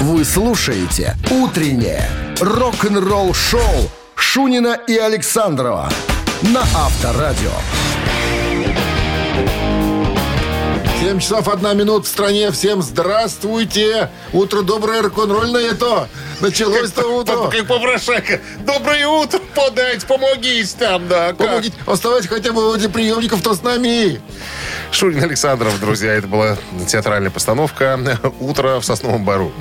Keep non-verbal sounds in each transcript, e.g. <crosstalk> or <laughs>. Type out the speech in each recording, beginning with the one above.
Вы слушаете «Утреннее рок-н-ролл-шоу» Шунина и Александрова на Авторадио. 7 часов 1 минут в стране. Всем здравствуйте. Утро доброе, рок-н-ролльное то. Началось-то утро. Как попрошайка. Доброе утро подать, помогись там, да. Помогите, оставайтесь хотя бы возле приемников-то с нами. Шурин Александров, друзья, это была театральная постановка «Утро в Сосновом Бару».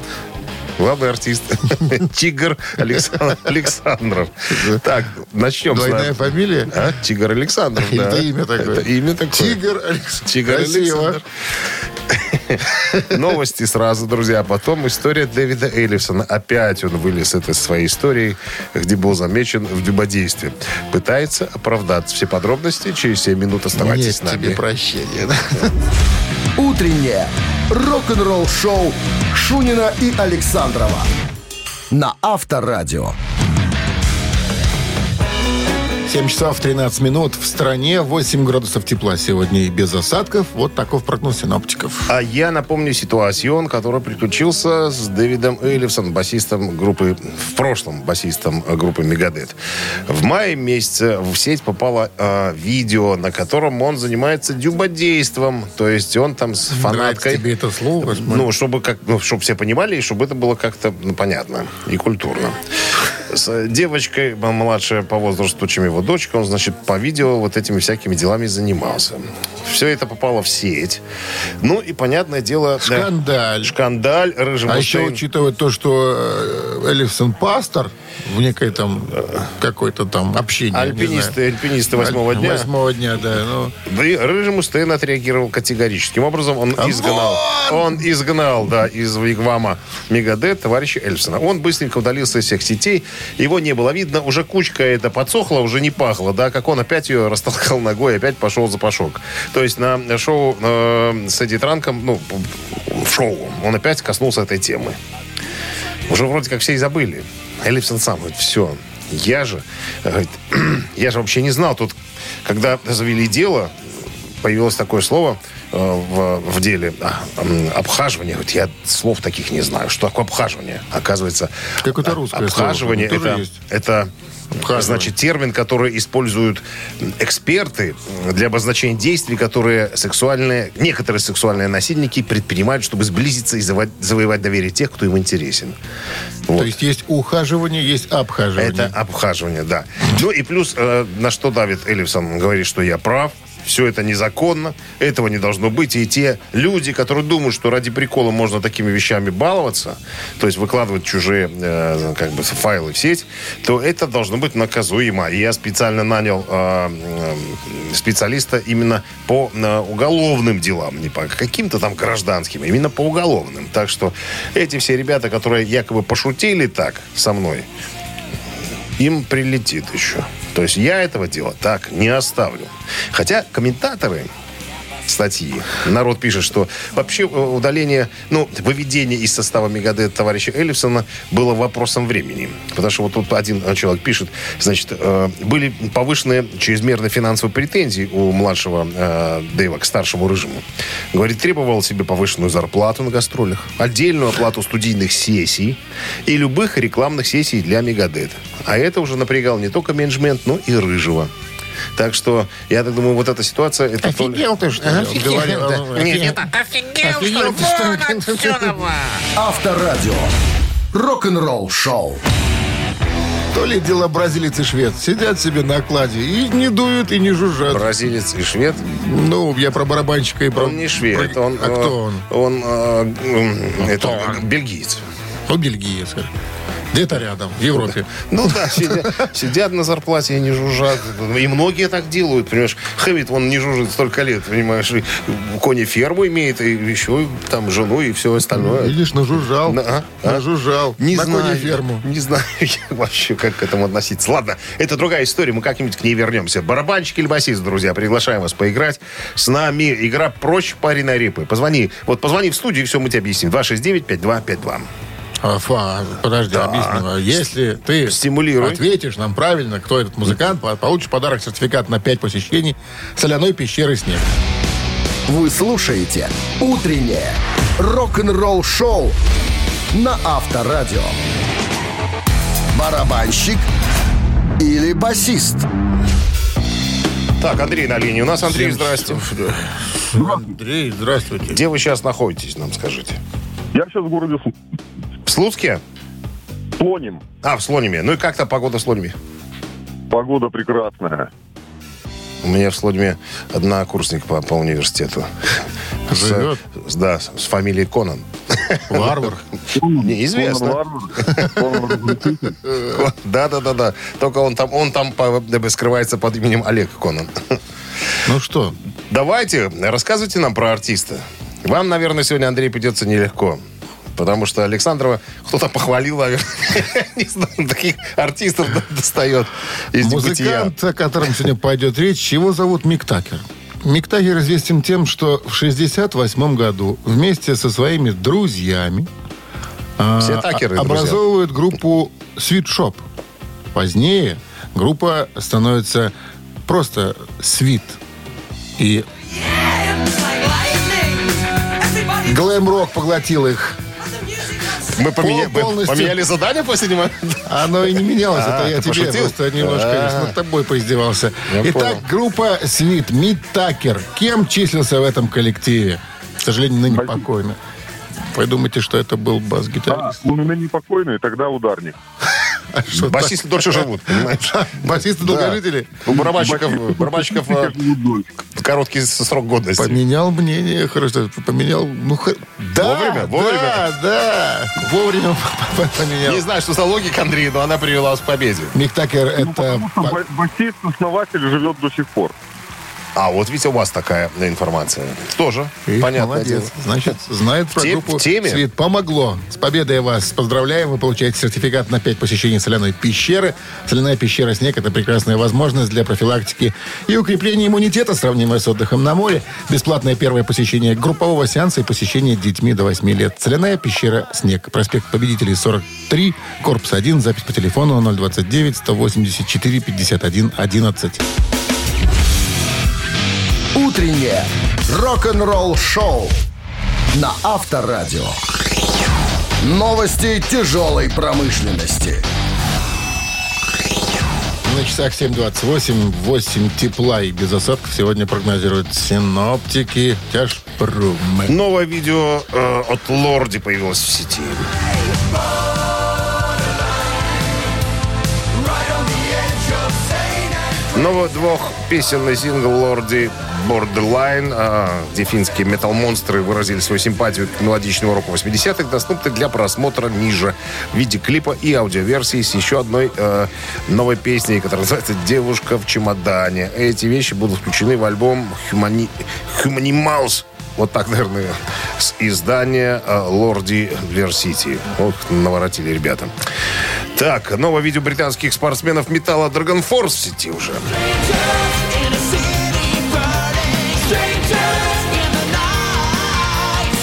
Главный артист <laughs> Тигр Александр- Александров. Так, начнем. Двойная на- фамилия? А, Тигр Александров, <laughs> да. Это имя такое. Это имя такое. Тигр Александр. Тигр Красиво. <laughs> Новости сразу, друзья. Потом история Дэвида Эллифсона. Опять он вылез этой своей историей, где был замечен в любодействе. Пытается оправдаться. Все подробности через 7 минут оставайтесь Нет с нами. тебе прощения. <laughs> Утреннее рок-н-ролл-шоу Шунина и Александрова на Авторадио. 7 часов 13 минут. В стране 8 градусов тепла сегодня и без осадков. Вот таков прогноз синоптиков. А я напомню ситуацию, который приключился с Дэвидом Эллифсон, басистом группы, в прошлом басистом группы Мегадет. В мае месяце в сеть попало э, видео, на котором он занимается дюбодейством. То есть он там с Нравится фанаткой... тебе это слово? Ну, чтобы, как, ну, чтобы все понимали, и чтобы это было как-то ну, понятно и культурно. С девочкой, младшая по возрасту, чем его дочка, он, значит, по видео вот этими всякими делами занимался. Все это попало в сеть. Ну, и, понятное дело... да, Шкандаль. шкандаль, рыжий А еще учитывая то, что э, Эллифсон пастор в некой там э, какой-то там общении. не Альпинисты, альпинисты восьмого Аль- дня. Восьмого дня, да. Ну, Да и Рыжий Мустейн отреагировал категорическим образом. Он изгнал, он изгнал, да, из Вигвама Мегадет товарища Эльфсона. Он быстренько удалился из всех сетей. Его не было видно. Уже кучка эта подсохла, уже не пахла, да, как он опять ее растолкал ногой, опять пошел за пашок. То есть на шоу э, с Эдди Транком, ну, в шоу, он опять коснулся этой темы. Уже вроде как все и забыли. Эллипсон сам говорит, все, я же, говорит, <clears throat> я же вообще не знал. Тут, когда завели дело, появилось такое слово э, в, в деле а, м, обхаживание. Говорит, я слов таких не знаю. Что такое обхаживание? Оказывается, Какое-то а- русское слово. обхаживание это, это Обхаживание. значит термин, который используют эксперты для обозначения действий, которые сексуальные, некоторые сексуальные насильники предпринимают, чтобы сблизиться и заво- завоевать доверие тех, кто им интересен. Вот. То есть есть ухаживание, есть обхаживание. Это обхаживание, да. Ну и плюс, э, на что Давид Эллифсон Он говорит, что я прав, все это незаконно, этого не должно быть. И те люди, которые думают, что ради прикола можно такими вещами баловаться, то есть выкладывать чужие э, как бы файлы в сеть, то это должно быть наказуемо. И я специально нанял э, э, специалиста именно по э, уголовным делам, не по каким-то там гражданским, а именно по уголовным. Так что эти все ребята, которые якобы пошутили так со мной, им прилетит еще. То есть я этого дела так не оставлю. Хотя комментаторы статьи. Народ пишет, что вообще э, удаление, ну, выведение из состава Мегадет товарища Эллифсона было вопросом времени. Потому что вот тут один человек пишет, значит, э, были повышенные чрезмерно финансовые претензии у младшего э, Дэйва к старшему рыжему. Говорит, требовал себе повышенную зарплату на гастролях, отдельную оплату студийных сессий и любых рекламных сессий для Мегадет. А это уже напрягал не только менеджмент, но и рыжего. Так что, я так думаю, вот эта ситуация... Это то ли- Офигел ты, что ли? Говорил, э, Нет, нет, офигел, Офигел ты, что ли? Отсюда! Авторадио. Рок-н-ролл шоу. То ли дело бразилец и швед. Сидят себе на окладе и не дуют, и не жужжат. Бразилец и швед. Ну, я про барабанщика и про... Он не швед, про- он... А э, кто он? Он э, м, это, он? бельгиец. Ну, бельгиец. Где-то рядом, в Европе. Ну да, сидят, на зарплате и не жужжат. И многие так делают, понимаешь. Хэмит, он не жужжит столько лет, понимаешь. И Кони ферму имеет, и еще и там жену, и все остальное. Видишь, нажужжал. На- а? А? Нажужжал. Не на знаю, ферму. Не знаю <laughs> вообще, как к этому относиться. Ладно, это другая история, мы как-нибудь к ней вернемся. Барабанщик или басист, друзья, приглашаем вас поиграть. С нами игра «Прочь пареной репы». Позвони, вот позвони в студию, все мы тебе объясним. 269-5252. А, фа, подожди, объясню. А Если ты Стимулируй. ответишь нам правильно, кто этот музыкант, по- получишь подарок сертификат на 5 посещений соляной пещеры «Снег». Вы слушаете «Утреннее рок-н-ролл-шоу» на Авторадио. Барабанщик или басист? Так, Андрей на линии. У нас Андрей, здрасте. Андрей, здравствуйте. Где вы сейчас находитесь, нам скажите? Я сейчас в городе Су- В Слуцке? Слоним. А, в Слониме. Ну и как то погода в Слониме? Погода прекрасная. У меня в Слониме однокурсник по, по университету. С- Живет? с- да, с фамилией Конан. Варвар. <laughs> Неизвестно. Он варвар, он разрушитель. Да, да, да, да. Только он там, он там по- скрывается под именем Олег Конан. Ну что, Давайте, рассказывайте нам про артиста. Вам, наверное, сегодня, Андрей, придется нелегко. Потому что Александрова кто-то похвалил, наверное. <laughs> Не знаю, таких артистов достает из музыкант, о котором сегодня пойдет речь, его зовут Мик Такер. Мик Такер известен тем, что в 68 году вместе со своими друзьями а, Все Такеры, а- друзья. образовывают группу Sweet Shop. Позднее группа становится просто Sweet. И глэм-рок поглотил их. Мы поменя- Пол- полностью. поменяли задание после него? Оно и не менялось, А, это я тебе пошутил? просто немножко А. над тобой поиздевался. Я Итак, понял. группа Свит, Мит Такер. Кем числился в этом коллективе? К сожалению, ныне Басист. покойно. Вы думаете, что это был А, бас-гитарист? ну, на непокойный, тогда ударник. <laughs> А Басисты дольше живут, понимаешь? Басисты долгожители? У барабанщиков, барабанщиков э, Басист короткий срок годности. Поменял мнение, хорошо, поменял, ну, х- да, Вовремя, вовремя. да, да, вовремя <laughs> поменял. Не знаю, что за логика, Андрей, но она привела вас к победе. Мик Такер это... Потому что ба- басист-основатель живет до сих пор. А, вот видите, у вас такая информация. Тоже, Ты понятное молодец. дело. Значит, знает про те- группу теме? «Свит». Помогло. С победой вас поздравляем. Вы получаете сертификат на 5 посещений соляной пещеры. Соляная пещера «Снег» — это прекрасная возможность для профилактики и укрепления иммунитета, сравнимая с отдыхом на море. Бесплатное первое посещение группового сеанса и посещение детьми до 8 лет. Соляная пещера «Снег». Проспект Победителей, 43, корпус 1. Запись по телефону 029 184 51 11. Утреннее рок-н-ролл-шоу на Авторадио. Новости тяжелой промышленности. На часах 7.28, 8 тепла и без осадков сегодня прогнозируют синоптики тяжпрумы. Новое видео э, от Лорди появилось в сети. Новый двухпесенный сингл Лорди Borderline, а, где финские метал-монстры выразили свою симпатию к мелодичному року 80-х, доступны для просмотра ниже в виде клипа и аудиоверсии с еще одной э, новой песней, которая называется «Девушка в чемодане». Эти вещи будут включены в альбом Humani... вот так, наверное, с издания э, Lordiversity. Ох, наворотили ребята. Так, новое видео британских спортсменов металла DragonForce в сети уже.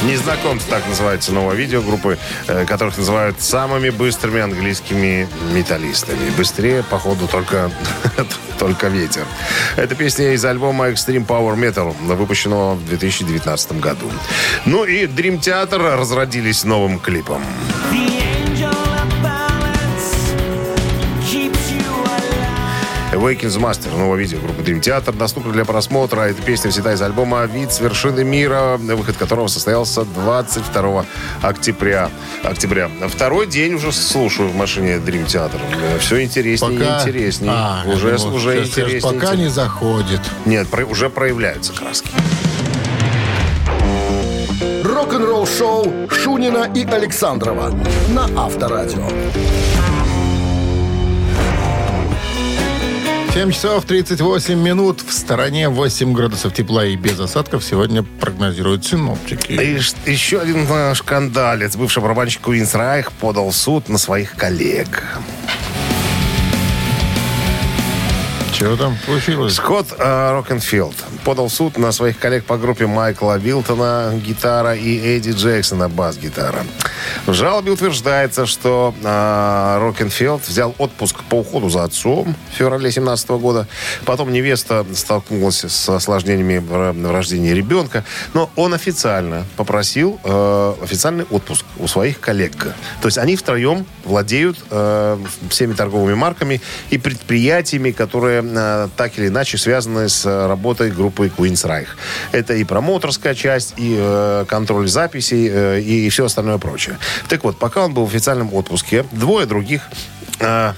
Незнакомцы, так называется новое видео группы, э, которых называют самыми быстрыми английскими металлистами. Быстрее, походу, только, <laughs> только ветер. Это песня из альбома Extreme Power Metal, выпущенного в 2019 году. Ну и Dream Theater разродились новым клипом. Awakens Master, новое видео группы Dream Theater, доступно для просмотра. Эта песня взята из альбома «Вид с вершины мира», выход которого состоялся 22 октября. октября. Второй день уже слушаю в машине Dream Theater. Все интереснее и интереснее. А, уже думал, уже интереснее. Пока не заходит. Нет, про- уже проявляются краски. Рок-н-ролл-шоу Шунина и Александрова на Авторадио. 7 часов 38 минут. В стороне 8 градусов тепла и без осадков сегодня прогнозируют синоптики. И еще один э, шкандалец. Бывший барабанщик Queensrÿche подал в суд на своих коллег. Чего там случилось? Скотт э, Рокенфилд подал в суд на своих коллег по группе Майкла Вилтона гитара и Эдди Джексона бас-гитара. В жалобе утверждается, что э, Рокенфелд взял отпуск по уходу за отцом в феврале 17 года. Потом невеста столкнулась с осложнениями в рождении ребенка. Но он официально попросил э, официальный отпуск у своих коллег. То есть они втроем владеют э, всеми торговыми марками и предприятиями, которые э, так или иначе связаны с работой группы Queen's Reich. Это и промоутерская часть, и э, контроль записей, э, и все остальное прочее. Так вот, пока он был в официальном отпуске, двое других э,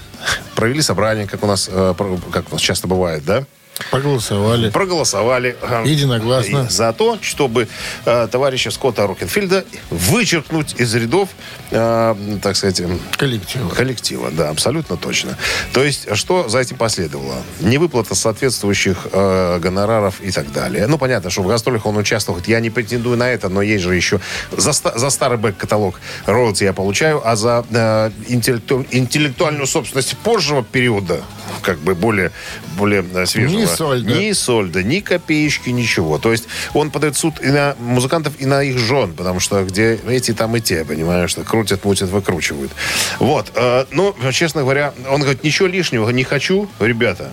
провели собрание, как у нас, э, как у нас часто бывает, да? Проголосовали. проголосовали Единогласно. за то, чтобы э, товарища Скотта Рокенфильда вычеркнуть из рядов, э, так сказать, м, Коллектив. коллектива. Да, абсолютно точно. То есть, что за этим последовало? Невыплата соответствующих э, гонораров и так далее. Ну, понятно, что в гастролях он участвовал. Я не претендую на это, но есть же еще... За, за старый бэк-каталог роялти я получаю, а за э, интеллекту- интеллектуальную собственность позжего периода, как бы более, более э, свежего... Ни соль, да. Ни соль, да, ни копеечки, ничего. То есть он подает суд и на музыкантов, и на их жен, потому что где эти, там и те, понимаешь, что крутят, мутят, выкручивают. Вот. э, ну, честно говоря, он говорит, ничего лишнего не хочу, ребята.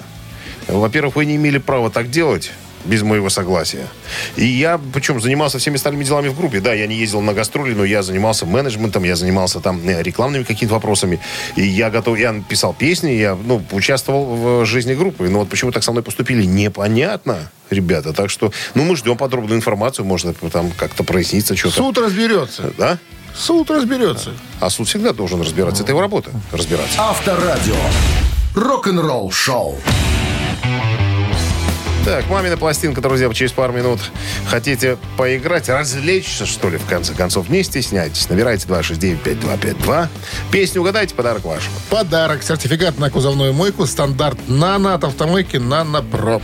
Во-первых, вы не имели права так делать без моего согласия. И я, причем, занимался всеми остальными делами в группе. Да, я не ездил на гастроли, но я занимался менеджментом, я занимался там э, рекламными какими-то вопросами. И я готов, я писал песни, я, ну, участвовал в жизни группы. Но вот почему так со мной поступили, непонятно, ребята. Так что, ну, мы ждем подробную информацию, может, там как-то прояснится что-то. Суд разберется. Да? Суд разберется. А суд всегда должен разбираться. Это его работа, разбираться. Авторадио. Рок-н-ролл шоу. Так, мамина пластинка, друзья, через пару минут. Хотите поиграть, развлечься, что ли, в конце концов? Не стесняйтесь. Набирайте 269-5252. Песню угадайте, подарок ваш. Подарок. Сертификат на кузовную мойку. Стандарт «Нано» от автомойки «Нано Про».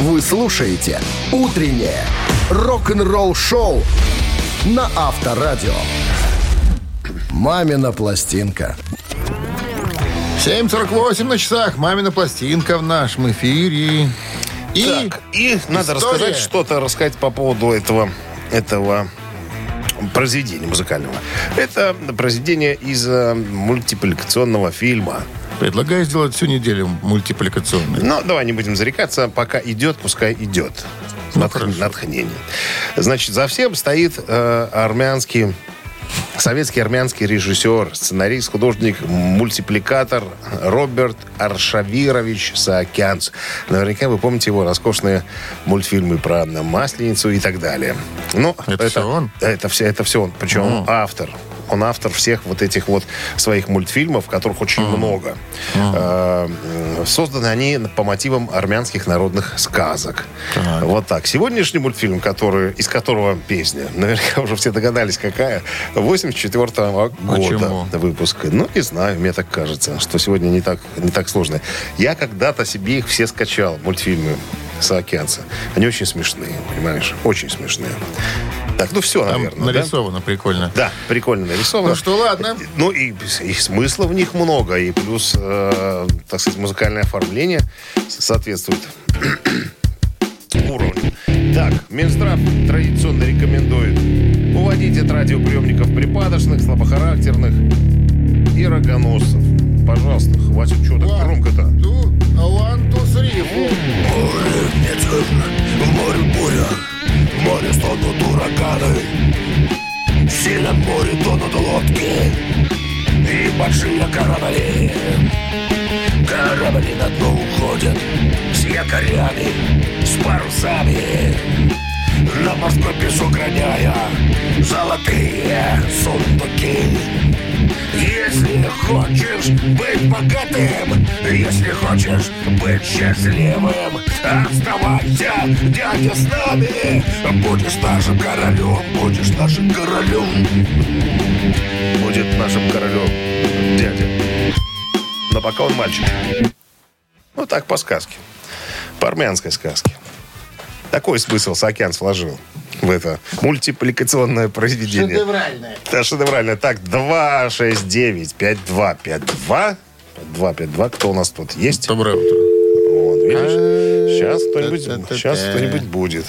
Вы слушаете «Утреннее рок-н-ролл шоу» на Авторадио. «Мамина пластинка». 7.48 на часах. Мамина пластинка в нашем эфире. И Так, и надо история. рассказать что-то, рассказать по поводу этого, этого произведения музыкального. Это произведение из э, мультипликационного фильма. предлагаю сделать всю неделю мультипликационной. Но давай не будем зарекаться. Пока идет, пускай идет. Натх- хорошо. натхнение. Значит, за всем стоит э, армянский Советский армянский режиссер, сценарист, художник, мультипликатор Роберт Аршавирович Саакянц. Наверняка вы помните его роскошные мультфильмы про Масленицу и так далее. Ну, Это всё он? Это все, это все он. Причем автор. Он автор всех вот этих вот своих мультфильмов, которых очень много. Э, м, Созданы они по мотивам армянских народных сказок. Вот так. Сегодняшний мультфильм, который, из которого песня, <laughs> наверняка уже все догадались, какая, 84 года Почему? выпуска. Ну, не знаю, мне так кажется, что сегодня не так, не так сложно. Я когда-то себе их все скачал, мультфильмы Саакянца. Они очень смешные, понимаешь? Очень смешные. Так, ну все, Там наверное, да? нарисовано прикольно. Да, прикольно нарисовано. Ну что, ладно. Ну и, и смысла в них много, и плюс, э, так сказать, музыкальное оформление соответствует <clears throat> уровню. Так, Минздрав традиционно рекомендует уводить от радиоприемников припадочных, слабохарактерных и рогоносцев. Пожалуйста, хватит, что так громко-то? One, two, three. В море буря, в море стонут ураганы В сильном море тонут лодки. И большие корабли. Корабли на дно уходят С якорями, с парусами. На морской песок роняя Золотые сундуки если хочешь быть богатым, если хочешь быть счастливым, оставайся, дядя, с нами. Будешь нашим королем, будешь нашим королем. Будет нашим королем дядя. Но пока он мальчик. Ну так, по сказке. По армянской сказке. Такой смысл Саакян вложил в это мультипликационное произведение. Шедевральное. Да, шедеврально. Так, 269-5252. 252. Кто у нас тут есть? Доброе утро. Вот, видишь? Сейчас кто-нибудь, Та-та-та-та. сейчас кто-нибудь будет.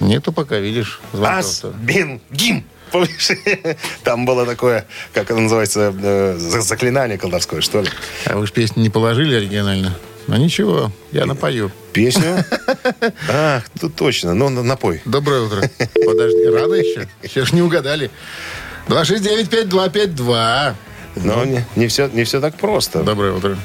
Нету пока, видишь. Ас, Бен, Гим. Помнишь, <laughs> там было такое, как это называется, э, за- заклинание колдовское, что ли? А вы же песню не положили оригинально? Ну ничего, я напою. Песню? <laughs> Ах, тут точно. Ну, на- напой. Доброе утро. <laughs> Подожди, рано еще? Еще ж не угадали. 269-5252. Но не, не, все, не все так просто. Доброе утро.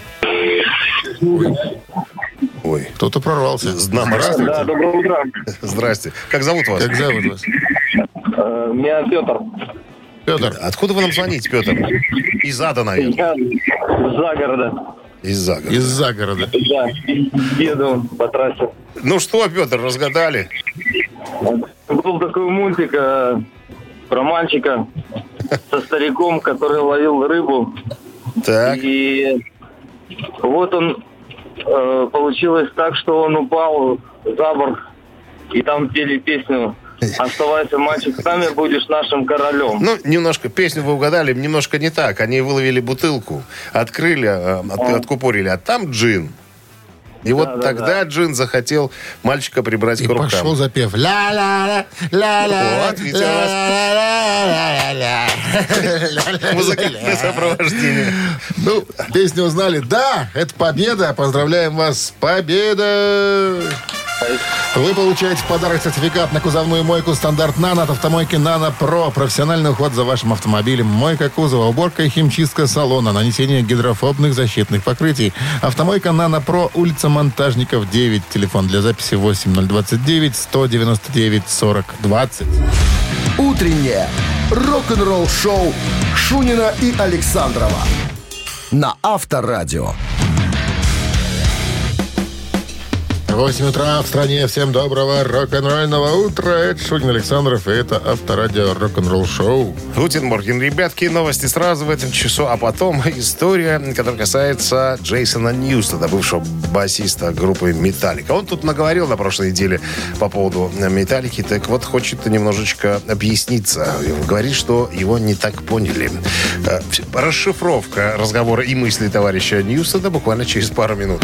Ой. Кто-то прорвался. Знам- Да, доброе утро. Здрасте. Как зовут вас? Как зовут вас? Э, Меня Петр. Петр. Откуда вы нам звоните, Петр? Из ада, наверное. Я за города. Из загорода. Из загорода. Да, еду по трассе. Ну что, Петр, разгадали? Был такой мультик э, про мальчика со стариком, который ловил рыбу. Так. И вот он э, получилось так, что он упал за борт, и там пели песню «Оставайся, мальчик, с нами будешь нашим королем». Ну, немножко, песню вы угадали, немножко не так. Они выловили бутылку, открыли, э, от- откупорили, а там джин. И вот да, тогда джин захотел мальчика прибрать И к рукам. пошел запев. ля-ля-ля, ля-ля, Вот, видите, у вас- ля-ля-ля-ля-ля. Музыкальное сопровождение. Ну, песню узнали. Да, это победа. Поздравляем вас с победой. Вы получаете в подарок сертификат на кузовную мойку стандарт «Нано» от автомойки «Нано Про». Профессиональный уход за вашим автомобилем. Мойка кузова, уборка и химчистка салона, нанесение гидрофобных защитных покрытий. Автомойка «Нано Про», улица Монтажников, 9. Телефон для записи 8029 199 40 20. Утреннее рок-н-ролл-шоу Шунина и Александрова на Авторадио. 8 утра в стране. Всем доброго рок-н-ролльного утра. Это Шунин Александров, и это Авторадио рок-н-ролл шоу. Guten Morgen. Ребятки, новости сразу в этом часу, а потом история, которая касается Джейсона Ньюстеда, бывшего басиста группы «Металлика». Он тут наговорил на прошлой неделе по поводу «Металлики», так вот хочет немножечко объясниться. Говорит, что его не так поняли. Э, Расшифровка разговора и мыслей товарища Ньюстона буквально через пару минут.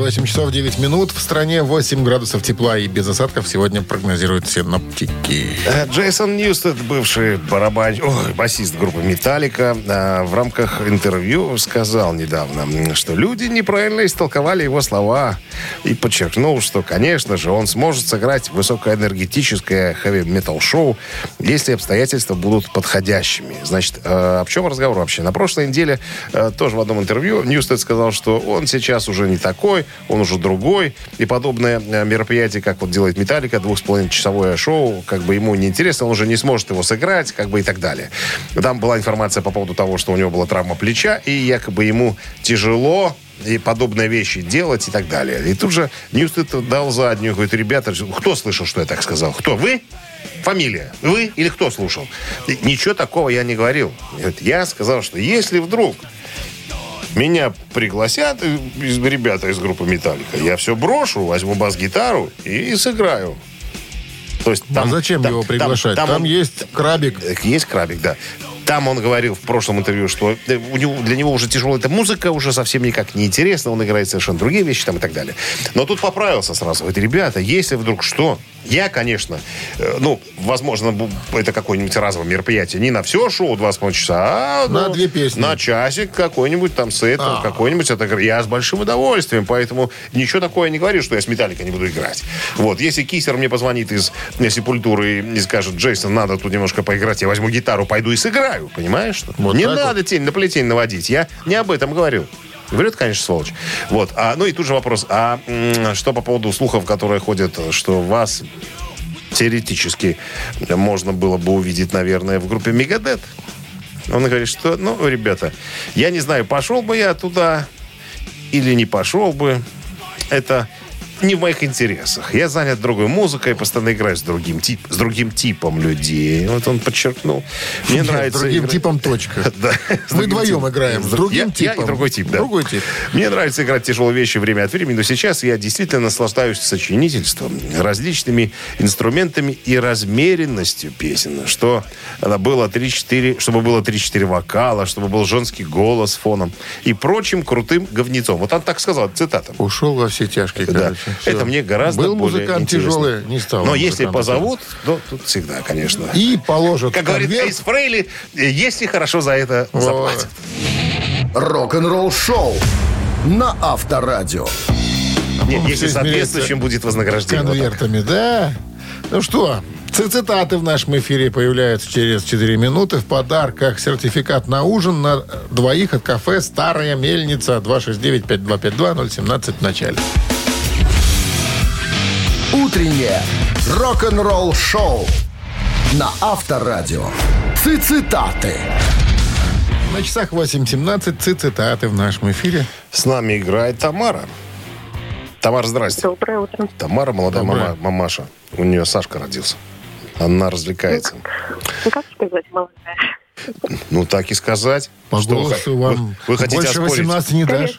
8 часов 9 минут. В стране 8 градусов тепла и без осадков сегодня прогнозируют синоптики. Э, Джейсон Ньюстед, бывший барабан... Ой, басист группы «Металлика», э, в рамках интервью сказал недавно, что люди неправильно истолковали его слова и подчеркнул, что, конечно же, он сможет сыграть высокоэнергетическое хэви-метал-шоу, если обстоятельства будут подходящими. Значит, э, о чем разговор вообще? На прошлой неделе тоже в одном интервью Ньюстед сказал, что он сейчас уже не такой, он уже другой, и подобное э, мероприятие, как вот делает «Металлика», двух с половиной часовое шоу, как бы ему неинтересно, он уже не сможет его сыграть, как бы и так далее. Там была информация по поводу того, что у него была травма плеча, и якобы ему тяжело и подобные вещи делать и так далее. И тут же Ньюстед дал заднюю, говорит, ребята, кто слышал, что я так сказал? Кто? Вы? Фамилия. Вы или кто слушал? Ничего такого я не говорил. Я сказал, что если вдруг меня пригласят э, ребята из группы Металлика, я все брошу, возьму бас-гитару и сыграю. То есть а зачем там- его приглашать? Там, он- есть крабик. Э, Есть крабик, да. Там он говорил в прошлом интервью, что э, у него, для него уже тяжелая эта музыка, уже совсем никак не интересна, он играет совершенно другие вещи там и так далее. Но тут поправился сразу. Говорит, ребята, если вдруг что, я, конечно, э, ну, возможно, это какое-нибудь разовое мероприятие, не на все шоу 2,5 часа, а На ну, две песни. На часик какой-нибудь там сет, А. какой-нибудь это я с большим удовольствием, поэтому ничего такое не говорю, что я с Металлика не буду играть. Вот, если Кисер мне позвонит из Сепультуры и скажет, Джейсон, надо тут немножко поиграть, я возьму гитару, пойду и сыграю, понимаешь? Что? Вот не так вот. надо тень на плетень наводить, я не об этом говорю. Это, конечно, сволочь. Вот. А, ну и тут же вопрос. А что по поводу слухов, которые ходят, что вас теоретически можно было бы увидеть, наверное, в группе Мегадет? Он говорит, что, ну, ребята, я не знаю, пошел бы я туда или не пошел бы. Это не в моих интересах. Я занят другой музыкой, постоянно играю с другим, тип, с другим типом людей. Вот он подчеркнул. Мне нравится... Другим играть- типом точка. <laughs> Да, с Мы вдвоем играем. С Я- другим я типом. и другой тип, да. Другой тип. Мне нравится играть тяжелые вещи время от времени, но сейчас я действительно наслаждаюсь сочинительством, различными инструментами и размеренностью песен, что было 3-4, чтобы было 3-4 вокала, чтобы был женский голос фоном и прочим крутым говнецом. Вот он так сказал, цитата. Ушел во все тяжкие, Да. короче. Это мне гораздо Был более музыкант интересно. тяжелый, не стал. Но если позовут, то тут всегда, конечно. И положат Как говорит конверт. Эйс Фрейли, если хорошо за это Вот. заплатят. Рок-н-ролл шоу на Авторадио. Нет, если соответствующим будет вознаграждение. Вот конвертами, да. Ну что, цитаты в нашем эфире появляются через 4 минуты. В подарках сертификат на ужин на двоих от кафе «Старая мельница» 269-5252-017 в начале. Утреннее рок-н-ролл шоу на Авторадио. Цитаты. На часах 8.17 ци- цитаты в нашем эфире. С нами играет Тамара. Тамара, здрасте. Доброе утро. Тамара, молодая Доброе. мама, мамаша. У нее Сашка родился. Она развлекается. Ну, как сказать, молодая? Ну, так и сказать. По Что вы голосу х- вам вы, вы хотите больше оспорить? 18 не дашь.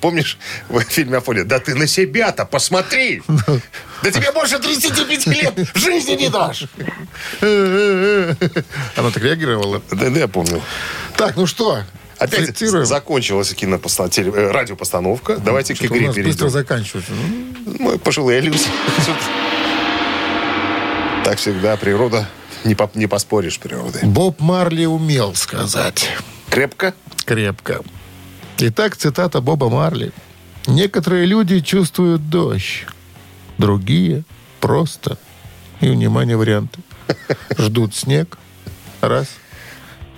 Помнишь в фильме Афоня? Да ты на себя-то посмотри! Да тебе больше 35 лет в жизни не дашь! Она так реагировала. Да, да, я помню. Так, ну что, Опять цитируем. закончилась кинопоста- теле- э, радиопостановка. Давайте к игре нас быстро перейдем. заканчивается. Ну, Мы пожилые люди. <laughs> Так всегда природа. Не, по- не поспоришь с природой. Боб Марли умел сказать. Крепко? крепко. Итак, цитата Боба Марли. Некоторые люди чувствуют дождь, другие просто, и, внимание, варианты, ждут снег, раз,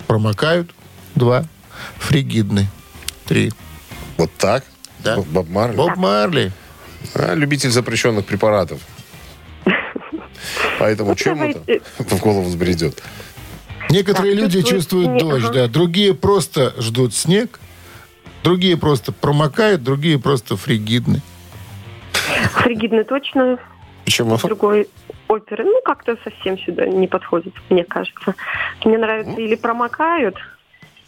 промокают, два, фригидны, три. Вот так? Да. Боб- Боб Марли? Боб Марли. А, любитель запрещенных препаратов. Поэтому чем это <laughs> в голову взбредет? Некоторые Так, люди чувствуют снег, дождь, ага. да, другие просто ждут снег, другие просто промокают, другие просто фригидны. Фригидный точно, Почему? другой оперы. Ну, как-то совсем сюда не подходит, мне кажется. Мне нравится или промокают,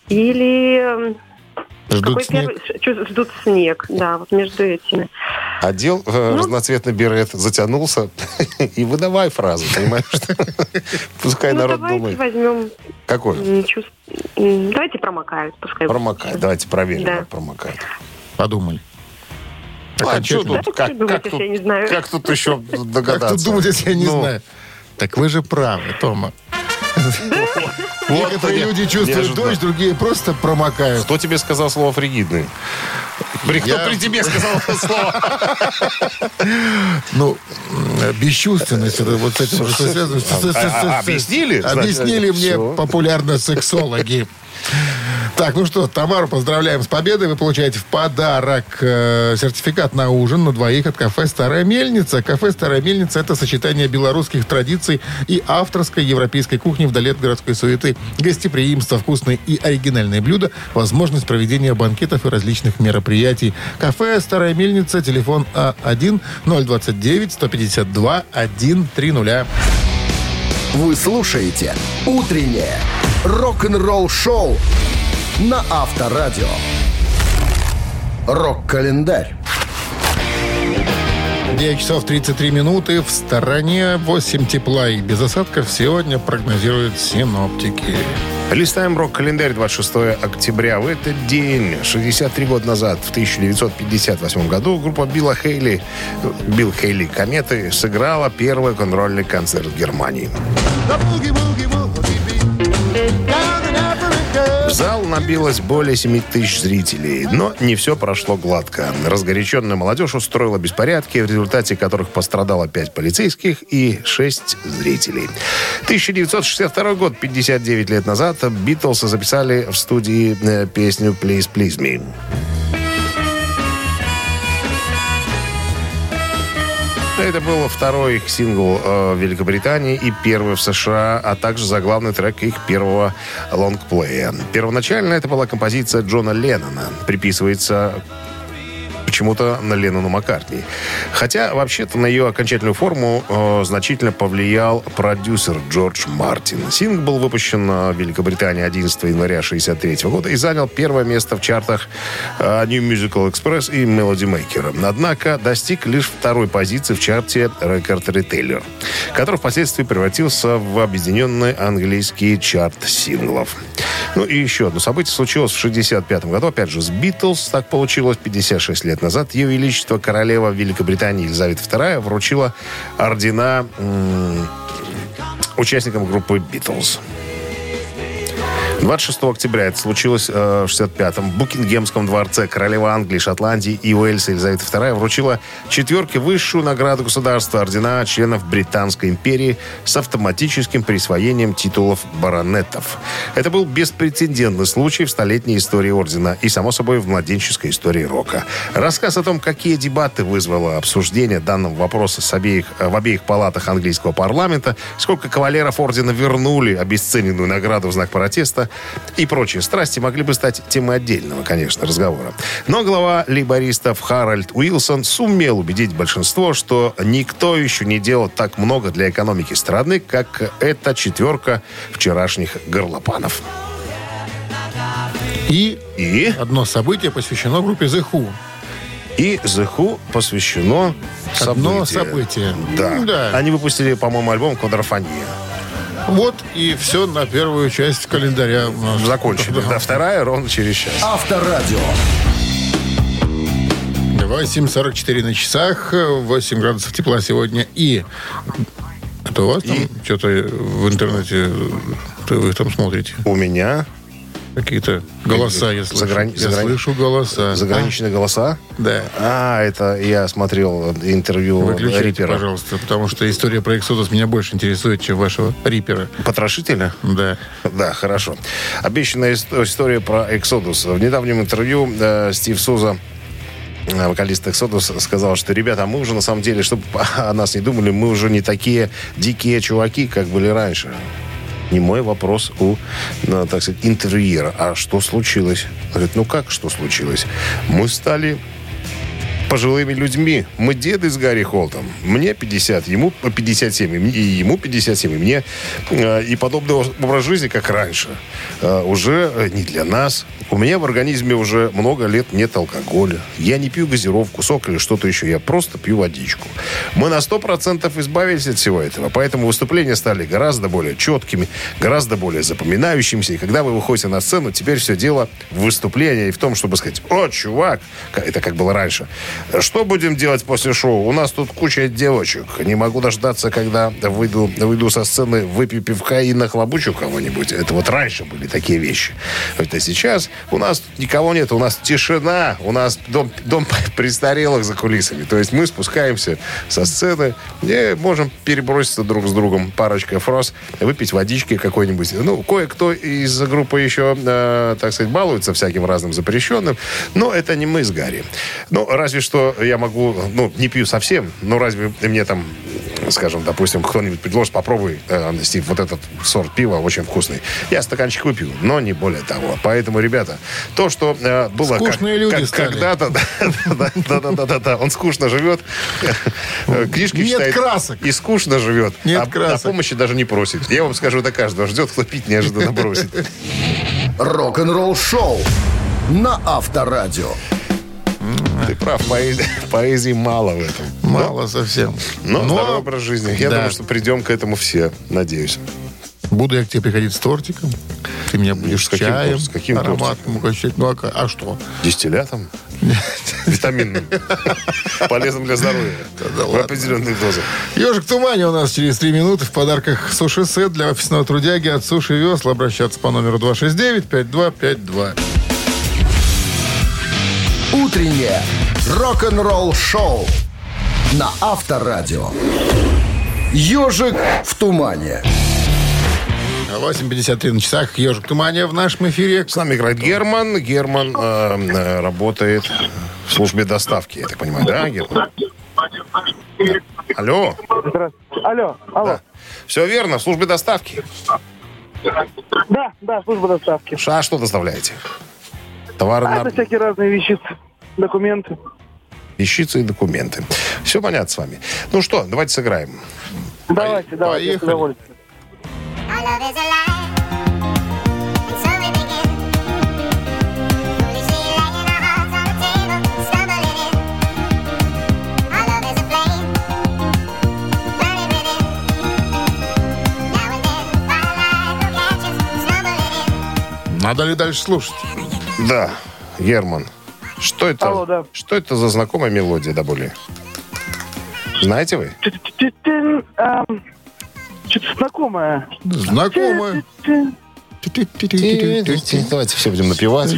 или... Ждут Какой снег. первый? Ждут снег, да, вот между этими. Одел э, Ну. разноцветный берет, затянулся <laughs> и выдавай фразу, понимаешь? <laughs> <laughs> Пускай ну, народ давайте думает. возьмем... Какой? Давайте промокают, пускай. Промокает. Давайте проверим, Да. как промокает. Подумали. А что Окончательно. тут? Как, как тут, я не знаю. как тут еще Как догадаться? тут думать, если я не Ну, знаю? Так вы же правы, Тома. <laughs> Некоторые люди чувствуют дождь, другие просто промокают. Кто тебе сказал слово фригидный? При, кто Я- при тебе сказал это слово? Ну, бесчувственность, это вот с этим что связано. А- а- с- объяснили? Объяснили мне популярно сексологи. Так, ну что, Тамару поздравляем с победой. Вы получаете в подарок э, сертификат на ужин на двоих от кафе «Старая мельница». Кафе «Старая мельница» — это сочетание белорусских традиций и авторской европейской кухни вдали от городской суеты. Гостеприимство, вкусные и оригинальные блюда, возможность проведения банкетов и различных мероприятий. Кафе «Старая мельница», телефон А А1-029-152-130. Вы слушаете «Утреннее рок-н-ролл-шоу» на Авторадио. Рок-календарь. 9 часов 33 минуты. В стороне 8 тепла и без осадков сегодня прогнозируют синоптики. Листаем рок-календарь 26 октября. В этот день, 63 года назад, в 1958 году, группа Билла Хейли, Билл Хейли «Кометы» сыграла первый контрольный концерт в Германии. В зал набилось более 7 тысяч зрителей, но не все прошло гладко. Разгоряченная молодежь устроила беспорядки, в результате которых пострадало 5 полицейских и 6 зрителей. 1962 год, 59 лет назад, Битлз записали в студии э, песню «Please, please me». Это был второй их сингл э, в Великобритании и первый в США, а также заглавный трек их первого лонгплея. Первоначально это была композиция Джона Леннона. Приписывается почему-то на Леннону Маккартни. Хотя, вообще-то, на ее окончательную форму э, значительно повлиял продюсер Джордж Мартин. Сингл был выпущен в Великобритании 11 января 1963 года и занял первое место в чартах э, New Musical Express и Melody Maker. Однако достиг лишь второй позиции в чарте Record Retailer, который впоследствии превратился в объединенный английский чарт синглов. Ну и еще одно событие случилось в 65 году, опять же, с Битлз. Так получилось 56 лет назад. Ее Величество Королева Великобритании Елизавета II вручила ордена м- участникам группы Битлз. 26 октября это случилось э, в 65-м. В Букингемском дворце королева Англии, Шотландии и Уэльса Елизавета II вручила четверке высшую награду государства ордена членов Британской империи с автоматическим присвоением титулов баронетов. Это был беспрецедентный случай в столетней истории ордена и, само собой, в младенческой истории рока. Рассказ о том, какие дебаты вызвало обсуждение данного вопроса с обеих, в обеих палатах английского парламента, сколько кавалеров ордена вернули обесцененную награду в знак протеста, и прочие страсти могли бы стать темой отдельного, конечно, разговора. Но глава лейбористов Харальд Уилсон сумел убедить большинство, что никто еще не делал так много для экономики страны, как эта четверка вчерашних горлопанов. И И, одно событие посвящено группе The Who. и The Who посвящено Одно событию. событие. Да. Да. Они выпустили, по-моему, альбом «Квадрофония». Вот и все на первую часть календаря. Закончили. Да, вторая ровно через час. Авторадио. 8.44 на часах, 8 градусов тепла сегодня. И это у вас там что-то в интернете что вы там смотрите? У меня Какие-то голоса, я слышу. Заграни- Я заграни- слышу голоса. заграничные голоса. А? Да. А, это я смотрел интервью Выключайте, Рипера. пожалуйста, потому что история про Эксодус меня больше интересует, чем вашего Рипера. Потрошителя? Да. Да, хорошо. Обещанная ис- история про Эксодус. В недавнем интервью э, Стив Суза э, вокалист Эксодус сказал, что, ребята, мы уже на самом деле, чтобы <laughs> о нас не думали, мы уже не такие дикие чуваки, как были раньше. Не мой вопрос у, ну, так сказать, интервьюера. А что случилось? Он говорит, ну как что случилось? Мы стали пожилыми людьми. Мы деды с Гарри Холтом. Мне 50, ему 57, и ему 57, и мне э, и подобный образ жизни, как раньше, э, уже э, не для нас. У меня в организме уже много лет нет алкоголя. Я не пью газировку, сок или что-то еще. Я просто пью водичку. Мы на 100% избавились от всего этого. Поэтому выступления стали гораздо более четкими, гораздо более запоминающимися. И когда вы выходите на сцену, теперь все дело в выступлении и в том, чтобы сказать, о, чувак, это как было раньше. Что будем делать после шоу? У нас тут куча девочек. Не могу дождаться, когда выйду, выйду со сцены, выпью пивка и нахлобучу кого-нибудь. Это вот раньше были такие вещи. Это сейчас у нас тут никого нет, у нас тишина, у нас дом, дом <laughs> престарелых за кулисами. То есть мы спускаемся со сцены и можем переброситься друг с другом парочкой фраз, выпить водички какой-нибудь. Ну, кое-кто из группы еще, э, так сказать, балуется всяким разным запрещенным, но это не мы с Гарри. Ну, разве что я могу, ну, не пью совсем, но разве мне там, скажем, допустим, кто-нибудь предложит, попробуй, э, Стив, вот этот сорт пива очень вкусный. Я стаканчик выпью, но не более того. Поэтому, ребята, то, что э, было как- Скучные люди как- стали. когда-то, <laughs> да-да-да, он скучно живет, <laughs> книжки Нет читает красок. и скучно живет. Нет а, красок. а помощи даже не просит. Я вам скажу, это каждого ждет, кто пить неожиданно бросит. Рок-н-ролл шоу на Авторадио. Ты прав, поэзии, поэзии мало в этом. Мало совсем. Но, здоровый образ жизни. Я Да. думаю, что придем к этому все, надеюсь. Буду я к тебе приходить с тортиком. Ты меня будешь с каким чаем с каким ароматным угощать. Ну, а, а что? Дистиллятом? <laughs> Витаминным. Полезным для здоровья. В определенных дозах. Ежик в тумане у нас через три минуты. В подарках суши-сет для офисного трудяги от Суши Весла. Обращаться по номеру 269-5252. Утреннее рок-н-ролл шоу на Авторадио. Ежик в тумане. 8.53 на часах. Ежик в тумане в нашем эфире. С нами играет Герман. Герман э, э, работает в службе доставки, я так понимаю, да, Герман? Алло. Алло, алло. Все верно, в службе доставки. Да, да, служба доставки. А что доставляете? Товары А, на... это всякие разные вещицы, документы. вещицы и документы. Все понятно с вами. Ну что, давайте сыграем. Давайте, давайте, поехали. Надо ли дальше слушать? Да, Герман. Что это? Алло, да. Что это за знакомая мелодия до боли? Знаете вы? Эм, Что-то знакомое. Знакомая. Давайте все будем напевать.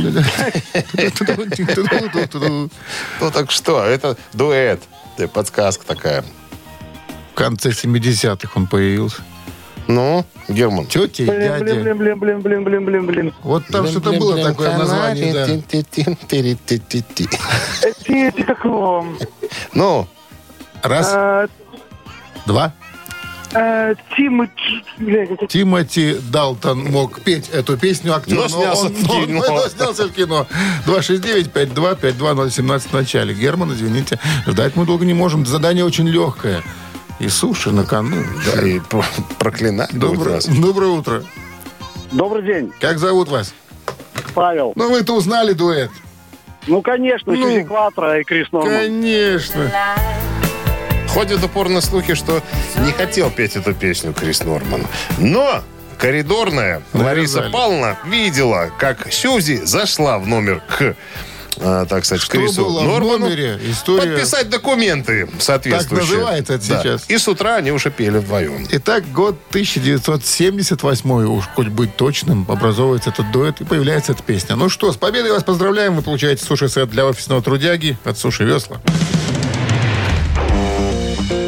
Ну так что, это дуэт. Подсказка такая. В конце 70-х он появился. Ну, Герман. Тети и дяди. блин, блин, блин, блин, блин, блин, блин. Вот там что-то было такое название, да. Его? Ну, Раз, э, два. Тим, блин, как это- Тимоти Далтон мог петь эту песню актер, Но снялся в но- кино. <laughs> но снялся в кино. 269-52-52017 в начале. Герман, извините, ждать мы долго не можем. Задание очень легкое. И суши на кону. Да. и про- проклинать будет Доброе, нас. доброе утро. Добрый день, Как зовут вас? Павел. Ну, вы-то узнали дуэт. Ну, конечно, Ну. Сьюзи Кватро и Крис Норман. Конечно. Ходят упорно слухи, что не хотел петь эту песню Крис Норман. Но коридорная Лариса Навязали. Павловна видела, как Сюзи зашла в номер к а, так сказать, Что Крису было в Норману номере? История- подписать документы соответствующие. Так называется это Да. сейчас. И с утра они уже пели вдвоем. Итак, год 1978, уж хоть быть точным, образовывается этот дуэт и появляется эта песня. Ну что, с победой вас поздравляем. Вы получаете суши-сет для офисного трудяги от Суши Весла.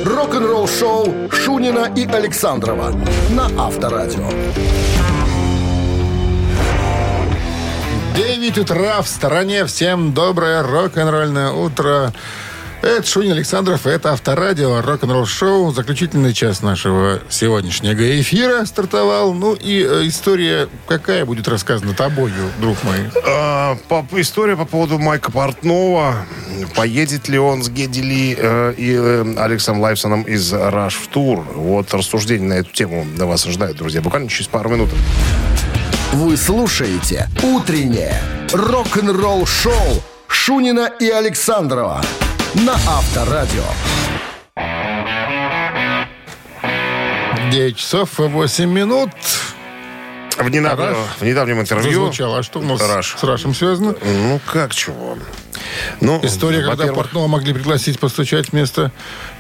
Рок-н-ролл шоу Шунина и Александрова на Авторадио. 9 утра в стороне. Всем доброе рок-н-ролльное утро. Это Шунин Александров, это Авторадио, рок-н-ролл шоу. Заключительный час нашего сегодняшнего эфира стартовал. Ну и э, история какая будет рассказана тобою, друг мой? А, по- история по поводу Майка Портнова. Поедет ли он с Гедди Ли э, и э, Алексом Лайфсоном из Rush в тур? Вот рассуждение на эту тему до вас ожидает, друзья. Буквально через пару минут. Вы слушаете «Утреннее рок-н-ролл-шоу» Шунина и Александрова на Авторадио. 9 часов и 8 минут. В, недавнем- в недавнем интервью... Зазвучало. А что у нас Rush. с Рашем связано? Ну, как чего? Ну, История, когда Портнова могли пригласить постучать вместо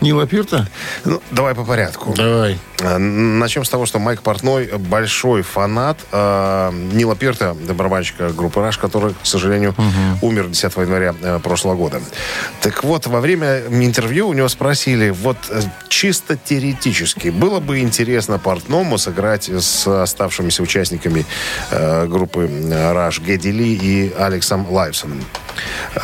Нила Пирта? ну, давай по порядку. Давай. А, Начнем с того, что Майк Портной большой фанат э, Нила Пирта, барабанщика группы «Раш», который, к сожалению, умер 10 января э, прошлого года. Так вот, во время интервью у него спросили, вот э, чисто теоретически, было бы интересно Портному сыграть с оставшимися участниками э, группы э, «Раш» Гэдди Ли и Алексом Лайвсоном.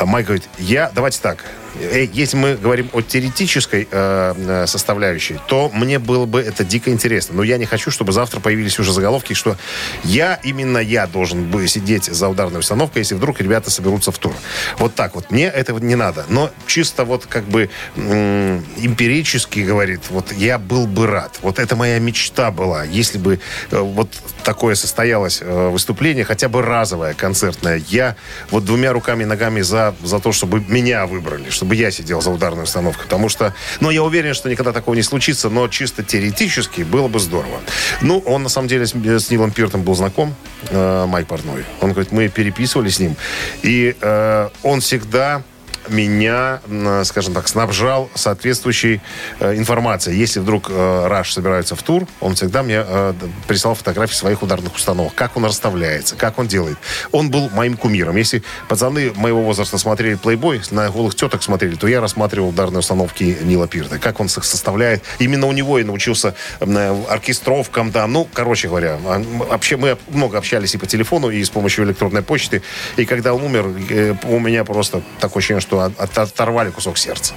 Майк говорит, я, давайте так, если мы говорим о теоретической э, э, составляющей, то мне было бы это дико интересно. Но я не хочу, чтобы завтра появились уже заголовки, что я, именно я должен бы сидеть за ударной установкой, если вдруг ребята соберутся в тур. Вот так вот. Мне этого не надо. Но чисто вот как бы м, эмпирически говорит, вот я был бы рад. Вот это моя мечта была. Если бы э, вот такое состоялось э, выступление, хотя бы разовое, концертное, я вот двумя руками и ногами за, за то, чтобы меня выбрали, чтобы я сидел за ударной установкой. Потому что, ну, я уверен, что никогда такого не случится, но чисто теоретически было бы здорово. Ну, он, на самом деле, с, с Нилом Пиртом был знаком, э, Майк Портной. Он говорит, мы переписывались с ним. И э, он всегда меня, скажем так, снабжал соответствующей э, информацией. Если вдруг э, Раш собирается в тур, он всегда мне э, прислал фотографии своих ударных установок, как он расставляется, как он делает. Он был моим кумиром. Если пацаны моего возраста смотрели плейбой, на голых теток смотрели, то я рассматривал ударные установки Нила Пирта, как он их составляет. Именно у него я научился э, оркестровкам, да, ну, короче говоря, а, вообще мы много общались и по телефону, и с помощью электронной почты. И когда он умер, э, у меня просто такое ощущение, что от- от- оторвали кусок сердца.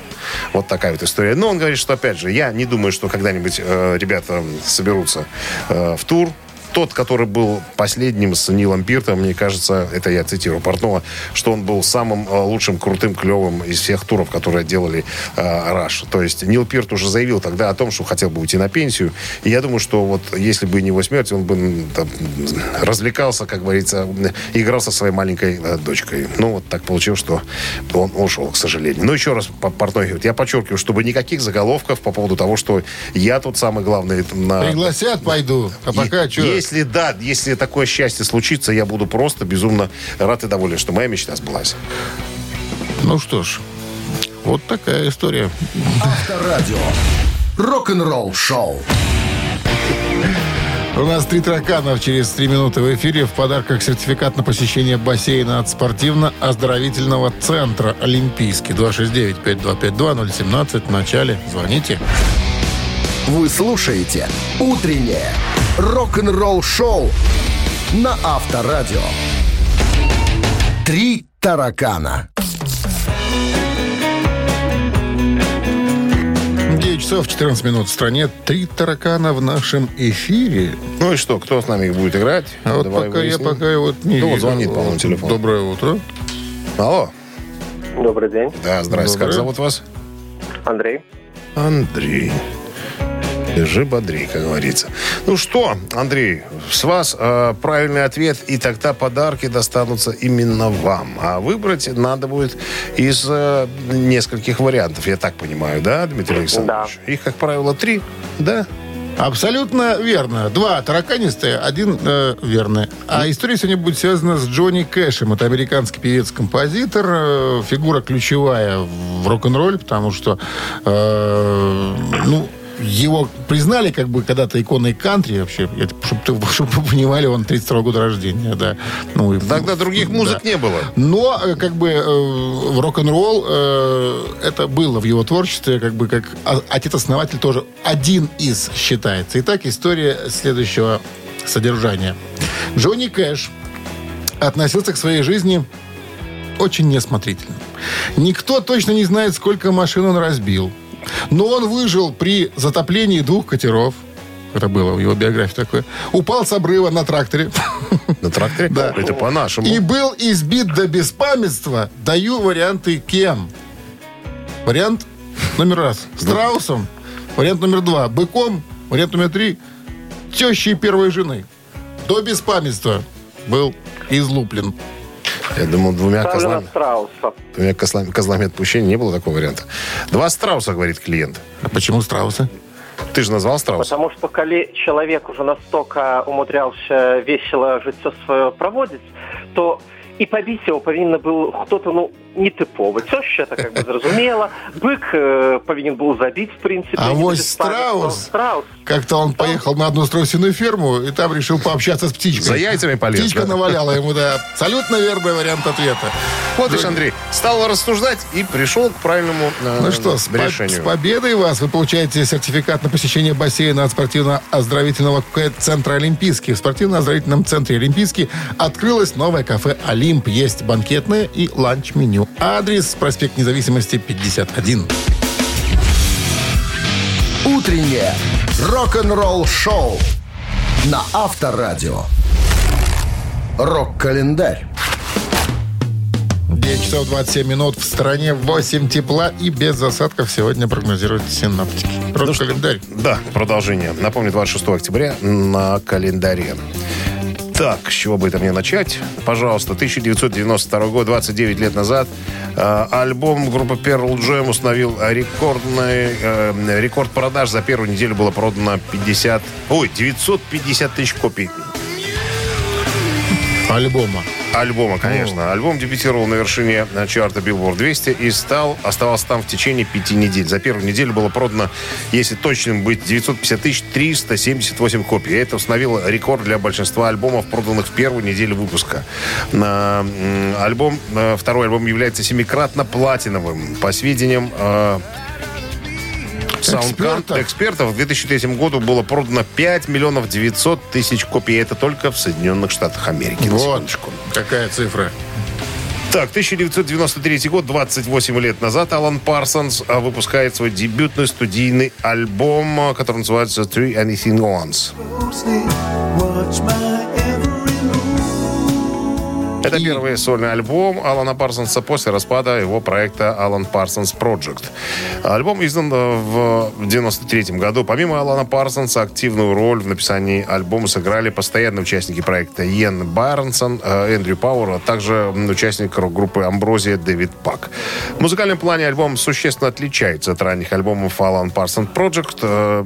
Вот такая вот история. Но он говорит, что, опять же, я не думаю, что когда-нибудь э, ребята соберутся э, в тур, тот, который был последним с Нилом Пиртом, мне кажется, это я цитирую Портнова, что он был самым э, лучшим, крутым, клевым из всех туров, которые делали э, Раш. То есть Нил Пирт уже заявил тогда о том, что хотел бы уйти на пенсию. И я думаю, что вот если бы не его смерть, он бы там, развлекался, как говорится, играл со своей маленькой э, дочкой. Ну, вот так получилось, что он ушел, к сожалению. Но еще раз, Портной говорит, я подчеркиваю, чтобы никаких заголовков по поводу того, что я тут самый главный на... Пригласят, пойду. А пока что? Если да, если такое счастье случится, я буду просто безумно рад и доволен, что моя мечта сбылась. Ну что ж, вот такая история. Авторадио. Рок-н-ролл шоу. У нас три тараканов через три минуты в эфире. В подарках сертификат на посещение бассейна от спортивно-оздоровительного центра «Олимпийский». 269-5252-017. В начале. Звоните. Вы слушаете «Утреннее рок-н-ролл шоу» на Авторадио. Три таракана. 9 часов 14 минут в стране. Три таракана в нашем эфире. Ну и что, кто с нами будет играть? А вот Давай пока я выясним. пока вот не Ну, вот звонит, по-моему, телефон. Доброе утро. Алло. Добрый день, Да, здрасте. Как зовут вас? Андрей. Андрей. Держи бодрей, как говорится. Ну что, Андрей, с вас э, правильный ответ, и тогда подарки достанутся именно вам. А выбрать надо будет из э, нескольких вариантов, я так понимаю, да, Дмитрий Александрович? Их, как правило, три, да? Абсолютно верно. Два тараканистые, один э, верный. А история сегодня будет связана с Джонни Кэшем. Это американский певец-композитор, э, фигура ключевая в рок-н-ролле, потому что, э, ну, его признали как бы когда-то иконой кантри вообще, чтобы <laughs> вы понимали, он 32 года рождения, да. Ну, и- Тогда других музык да. не было. Но э, как бы э, рок-н-ролл э, это было в его творчестве, как бы как а- отец-основатель тоже один из считается. Итак, история следующего содержания. Джонни Кэш относился к своей жизни очень неосмотрительно. Никто точно не знает, сколько машин он разбил. Но он выжил при затоплении двух катеров. Это было в его биографии такое. Упал с обрыва на тракторе. <laughs> На тракторе? Да. Это по-нашему. И был избит до беспамятства. Даю варианты кем. Вариант номер раз. Страусом. Вариант номер два. Быком. Вариант номер три. Тещей первой жены. До беспамятства был излуплен. Я думал, двумя Ставлю на козлами, страуса. двумя козлами, козлами отпущения не было такого варианта. Два страуса, говорит клиент. А почему страусы? Ты же назвал страуса? Потому что коли человек уже настолько умудрялся весело жыццё свое проводить, то і пабіць яго павінна быў хто-то ну нетыповы цёща это как бы зразумела бык э, павінен быў забіць в принципе А не вось без памятства. страус? страус Как-то он поехал на одну страусиную ферму и там решил пообщаться с птичкой. За яйцами полез, Птичка да? наваляла ему, да. Абсолютно верный вариант ответа. Вот видишь, Андрей, стал рассуждать и пришел к правильному э, Ну что, с, по- решению. с победой вас! Вы получаете сертификат на посещение бассейна от спортивно-оздоровительного к- центра «Олимпийский». В спортивно-оздоровительном центре «Олимпийский» открылось новое кафе «Олимп». Есть банкетное и Адрес проспект Независимости, 51. Утреннее рок-н-ролл шоу на Авторадио. Рок-календарь. 9 часов 27 минут. В стране 8 тепла и без засадков сегодня прогнозируют синаптики. Рок-календарь. Да, продолжение. Напомню, 26 октября на календаре. Так, с чего бы это мне начать? Пожалуйста, 1992 год, 29 лет назад, э, альбом группы Pearl Jam установил рекордный, э, рекорд продаж. За первую неделю было продано 50, ой, 950 тысяч копий Альбома. Альбома, конечно. Альбом дебютировал на вершине э, чарта Billboard 200 и стал, оставался там в течение пяти недель. За первую неделю было продано, если точным быть, 950 тысяч 378 копий. И это установило рекорд для большинства альбомов, проданных в первую неделю выпуска. Альбом, э, второй альбом является семикратно платиновым. По сведениям э, Soundcount Экспертов. в 2003 году было продано 5 миллионов 900 тысяч копий. Это только в Соединенных Штатах Америки. Вот какая цифра. Так, 1993 год, 28 лет назад, Алан Парсонс а, выпускает свой дебютный студийный альбом, а, который называется «Three Anything Once». Это первый сольный альбом Алана Парсонса после распада его проекта Alan Parsons Project. Альбом издан э, в 93 году. Помимо Алана Парсонса, активную роль в написании альбома сыграли постоянные участники проекта Йен Байронсон, э, Эндрю Пауэр, а также участник рок-группы Амброзия Дэвид Пак. В музыкальном плане альбом существенно отличается от ранних альбомов Alan Parsons Project. Э,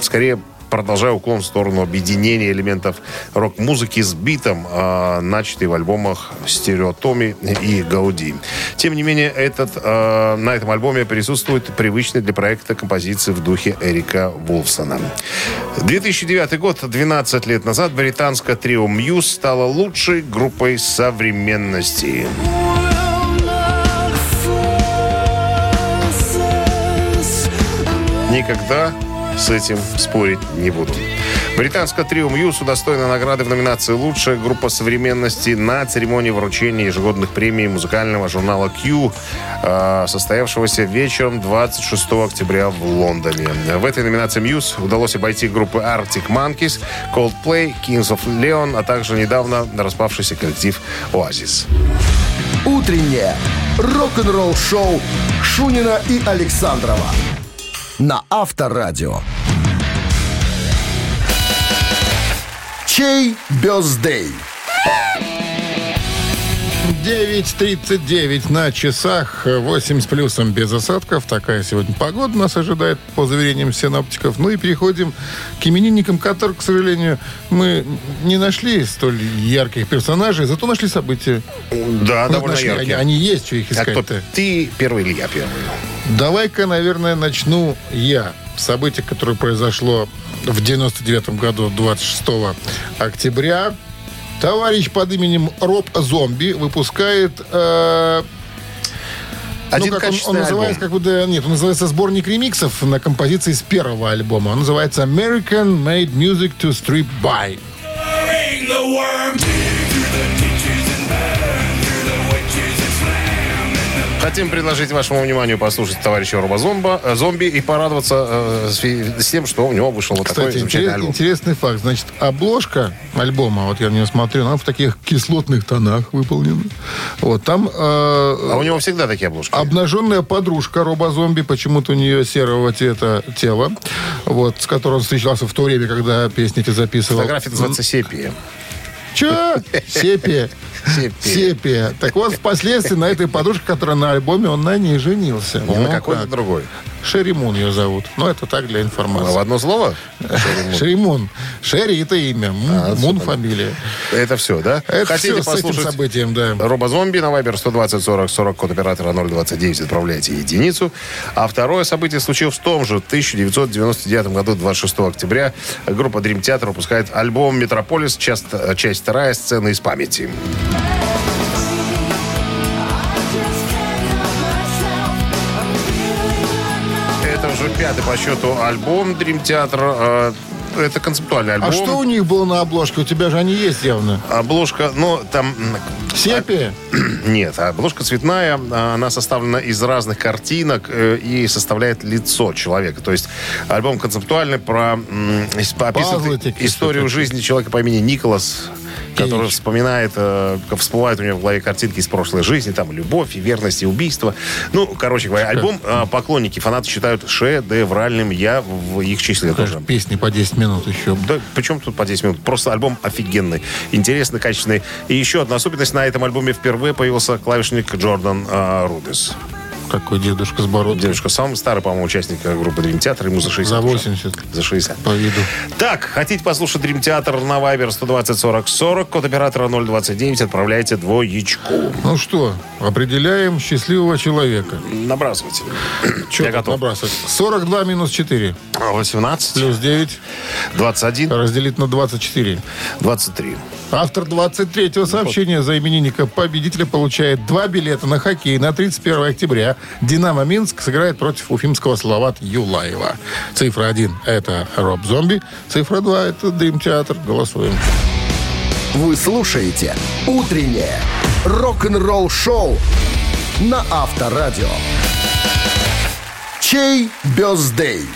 Скорее, продолжая уклон в сторону объединения элементов рок-музыки с битом, э, начатый в альбомах «Стереотоми» и «Гауди». Тем не менее, этот, э, на этом альбоме присутствует привычный для проекта композиции в духе Эрика Вулфсона. 2009 год, 12 лет назад, британское трио «Мьюз» стало лучшей группой современности. Никогда с этим спорить не буду. Британское трио Мьюз удостоено награды в номинации «Лучшая группа современности» на церемонии вручения ежегодных премий музыкального журнала Q, э, состоявшегося вечером 26 октября в Лондоне. В этой номинации Мьюз удалось обойти группы Arctic Monkeys, Coldplay, Kings of Leon, а также недавно распавшийся коллектив Oasis. Утреннее рок-н-ролл-шоу Шунина и Александрова на Авторадио. Чей бездей? 9.39 на часах, 8 с плюсом без осадков. Такая сегодня погода нас ожидает, по заверениям синоптиков. Ну и переходим к именинникам, которых, к сожалению, мы не нашли столь ярких персонажей, зато нашли события. Да, Ну, довольно нашли, яркие. Они, они есть, что их А кто искать-то. ты первый или я первый? Давай-ка, наверное, начну я. Событие, которое произошло в 99 году, 26 октября. Товарищ под именем Роб Зомби выпускает... э, Один ну, как он, он называется, альбом. как бы, да, нет, он называется сборник ремиксов на композиции с первого альбома. Он называется American Made Music to Strip By. Хотим предложить вашему вниманию послушать товарища Роба Зомба, э, зомби и порадоваться э, с, тем, что у него вышел вот такой Кстати, замечательный интерес- альбом. интересный факт. Значит, обложка альбома, вот я на нее смотрю, она в таких кислотных тонах выполнена. Вот там э, А у него всегда такие обложки. обнаженная подружка робо-зомби, почему-то у нее серого цвета тело, вот, с которой он встречался в то время, когда песни эти записывал. Фотография называется «Сепия». Че? Сепия. Сепия. Сепия. Так вот, впоследствии на этой подружке, которая на альбоме, он на ней женился. Не на Вот какой-то другой. Шерри Мун ее зовут. Но это так для А информации. в одно слово? <laughs> Шерри Мун. Шерри это имя. Мун, А, Мун фамилия. Это все, да? Это Хотите все с этим послушать событием, да. Роба Зомби на Вайбер 120 40 40 код оператора 029 отправляйте единицу. А второе событие случилось в том же 1999 году, 26 октября. Группа Dream Theater выпускает альбом «Метрополис», часть, часть вторая, сцена из памяти. Пятый по счету альбом Dream Theater. Э, Это концептуальный альбом. А что у них было на обложке? У тебя же они есть явно. Обложка, ну, там... Сепия? <clears throat> Нет, обложка цветная, а, она составлена из разных картинок э, и составляет лицо человека. То есть альбом концептуальный про описывает историю жизни человека по имени Николас, который вспоминает, э, всплывают у него в голове картинки из прошлой жизни, там любовь, и верность, и убийство. Ну, короче говоря, альбом э, поклонники, фанаты считают шедевральным. Я в их числе тоже. Песни по 10 минут еще. Да, причем тут по 10 минут? Просто альбом офигенный, интересный, качественный. И еще одна особенность, на этом альбоме впервые появился клавишник Джордан а, Рудес. Какой дедушка с бородкой. Девушка, самый старый, по-моему, участник группы Dream Theater, ему за 60. За уже. 80. За 60. По виду. Так, хотите послушать Dream Theater на Viber 120 40 40, код оператора 029, отправляйте двоечку. Ну что, определяем счастливого человека. Набрасывайте. <clears throat> Что Я готов. набрасывать? 42 минус 4. 18, Плюс 9 21, разделить на 24. 23. Автор 23-го сообщения за именинника победителя получает два билета на хоккей на 31 октября. «Динамо Минск» сыграет против уфимского Салават Юлаева. Цифра 1 – это Роб Зомби. Цифра 2 – это Дрим Театр. Голосуем. Вы слушаете «Утреннее рок-н-ролл-шоу» на Авторадио. Чей бездей?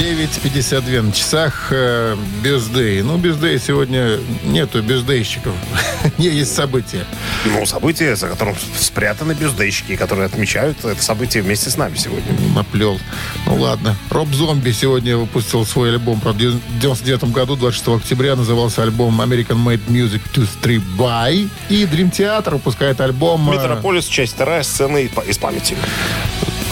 9.52 на часах э, Бездей. Ну, Бездей сегодня нету бездейщиков. <laughs> Не, есть события. Ну, событие, за которым спрятаны бездейщики, которые отмечают это событие вместе с нами сегодня. Наплел. Ну, ладно. Роб Зомби сегодня выпустил свой альбом. Правда, в 99 году, 26 октября, назывался альбом American Made Music to Street By. И Dream Theater выпускает альбом... э, Метрополис, часть вторая, сцены из памяти.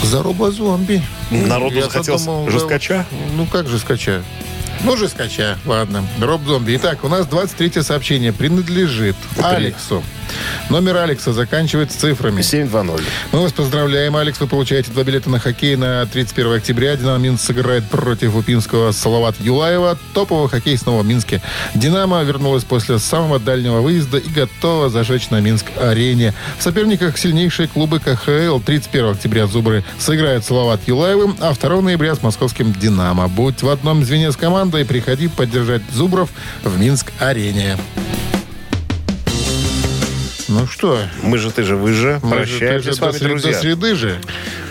За Роба Зомби. Народу Я-то захотелось думал, жесткача? Ну, как жесткача? Ну, жесткача, ладно. Роб Зомби. Итак, у нас 23 сообщение принадлежит Алексу. Номер Алекса заканчивается цифрами. 7-2-0. Мы вас поздравляем, Алекс. Вы получаете два билета на хоккей на 31 октября. «Динамо Минск» сыграет против Упинского Салават Юлаева. Топовый хоккей снова в Минске. «Динамо» вернулась после самого дальнего выезда и готова зажечь на Минск-арене. В соперниках сильнейшие клубы КХЛ. 31 октября «Зубры» сыграют Салават Юлаевым, а 2 ноября с московским «Динамо». Будь в одном звене с командой, приходи поддержать «Зубров» в Минск-арене. Ну что, Мы же, ты же, вы же. мы же Прощаемся тоже с вами, до, среды, друзья. до среды же.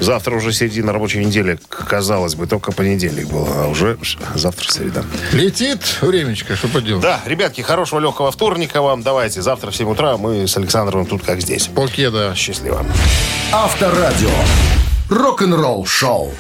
Завтра уже середина рабочей недели. Казалось бы, только понедельник был, а уже завтра среда. Летит времечко, что поделать. Да, ребятки, хорошего легкого вторника вам. Давайте, завтра в 7 утра мы с Александром тут как здесь. Покеда. Счастливо. Авторадио. Рок-н-ролл шоу.